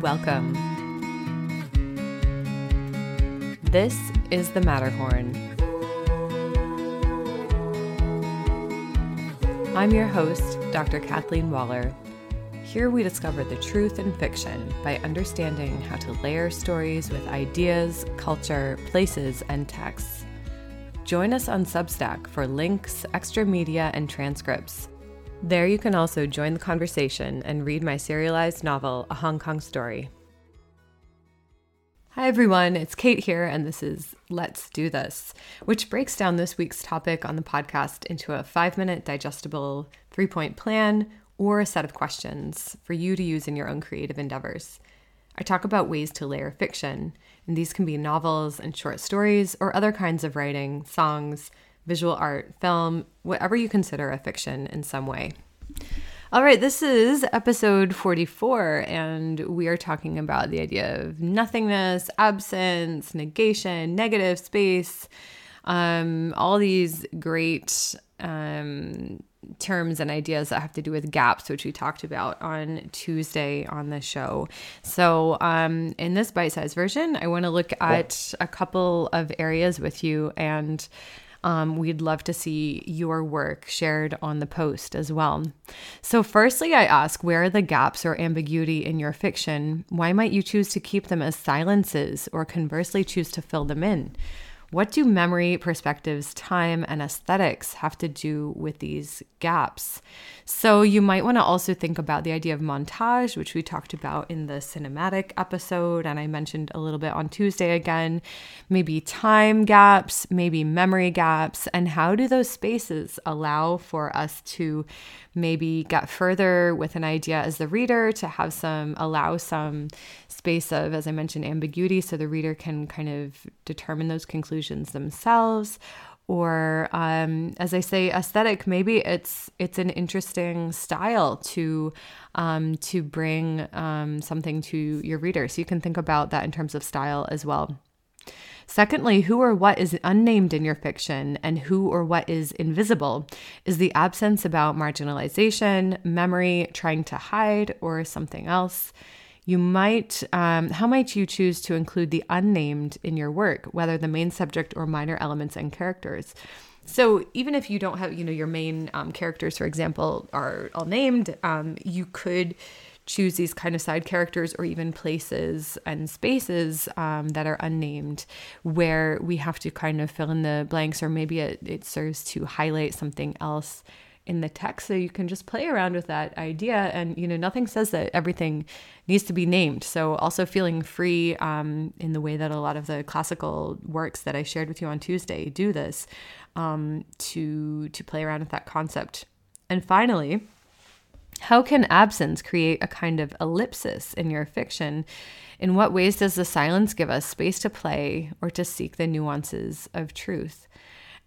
Welcome. This is the Matterhorn. I'm your host, Dr. Kathleen Waller. Here we discover the truth in fiction by understanding how to layer stories with ideas, culture, places, and texts. Join us on Substack for links, extra media, and transcripts. There you can also join the conversation and read my serialized novel, A Hong Kong Story. Hi everyone, it's Kate here, and this is Let's Do This, which breaks down this week's topic on the podcast into a five minute digestible three point plan or a set of questions for you to use in your own creative endeavors. I talk about ways to layer fiction, and these can be novels and short stories or other kinds of writing, songs, visual art, film, whatever you consider a fiction in some way. All right, this is episode 44, and we are talking about the idea of nothingness, absence, negation, negative space, um, all these great um, terms and ideas that have to do with gaps, which we talked about on Tuesday on the show. So, um, in this bite sized version, I want to look at a couple of areas with you and um, we'd love to see your work shared on the post as well. So, firstly, I ask where are the gaps or ambiguity in your fiction? Why might you choose to keep them as silences or conversely choose to fill them in? What do memory, perspectives, time, and aesthetics have to do with these gaps? So, you might want to also think about the idea of montage, which we talked about in the cinematic episode, and I mentioned a little bit on Tuesday again. Maybe time gaps, maybe memory gaps, and how do those spaces allow for us to maybe get further with an idea as the reader, to have some, allow some space of, as I mentioned, ambiguity so the reader can kind of determine those conclusions themselves. Or um, as I say, aesthetic. Maybe it's it's an interesting style to um, to bring um, something to your reader. So you can think about that in terms of style as well. Secondly, who or what is unnamed in your fiction and who or what is invisible? Is the absence about marginalization, memory, trying to hide, or something else? You might, um, how might you choose to include the unnamed in your work, whether the main subject or minor elements and characters? So even if you don't have, you know, your main um, characters, for example, are all named, um, you could choose these kind of side characters or even places and spaces um, that are unnamed where we have to kind of fill in the blanks or maybe it, it serves to highlight something else in the text so you can just play around with that idea. And you know nothing says that everything needs to be named. So also feeling free um, in the way that a lot of the classical works that i shared with you on tuesday do this um, to to play around with that concept. And finally how can absence create a kind of ellipsis in your fiction? In what ways does the silence give us space to play or to seek the nuances of truth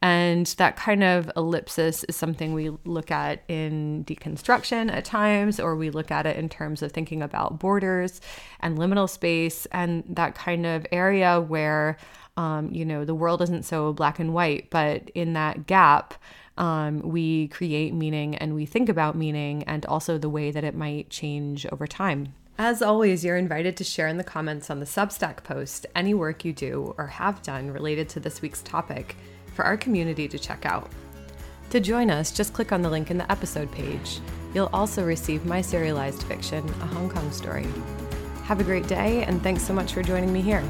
and that kind of ellipsis is something we look at in deconstruction at times, or we look at it in terms of thinking about borders and liminal space and that kind of area where, um, you know, the world isn't so black and white, but in that gap, um, we create meaning and we think about meaning and also the way that it might change over time. As always, you're invited to share in the comments on the Substack post any work you do or have done related to this week's topic for our community to check out. To join us, just click on the link in the episode page. You'll also receive my serialized fiction, A Hong Kong Story. Have a great day, and thanks so much for joining me here.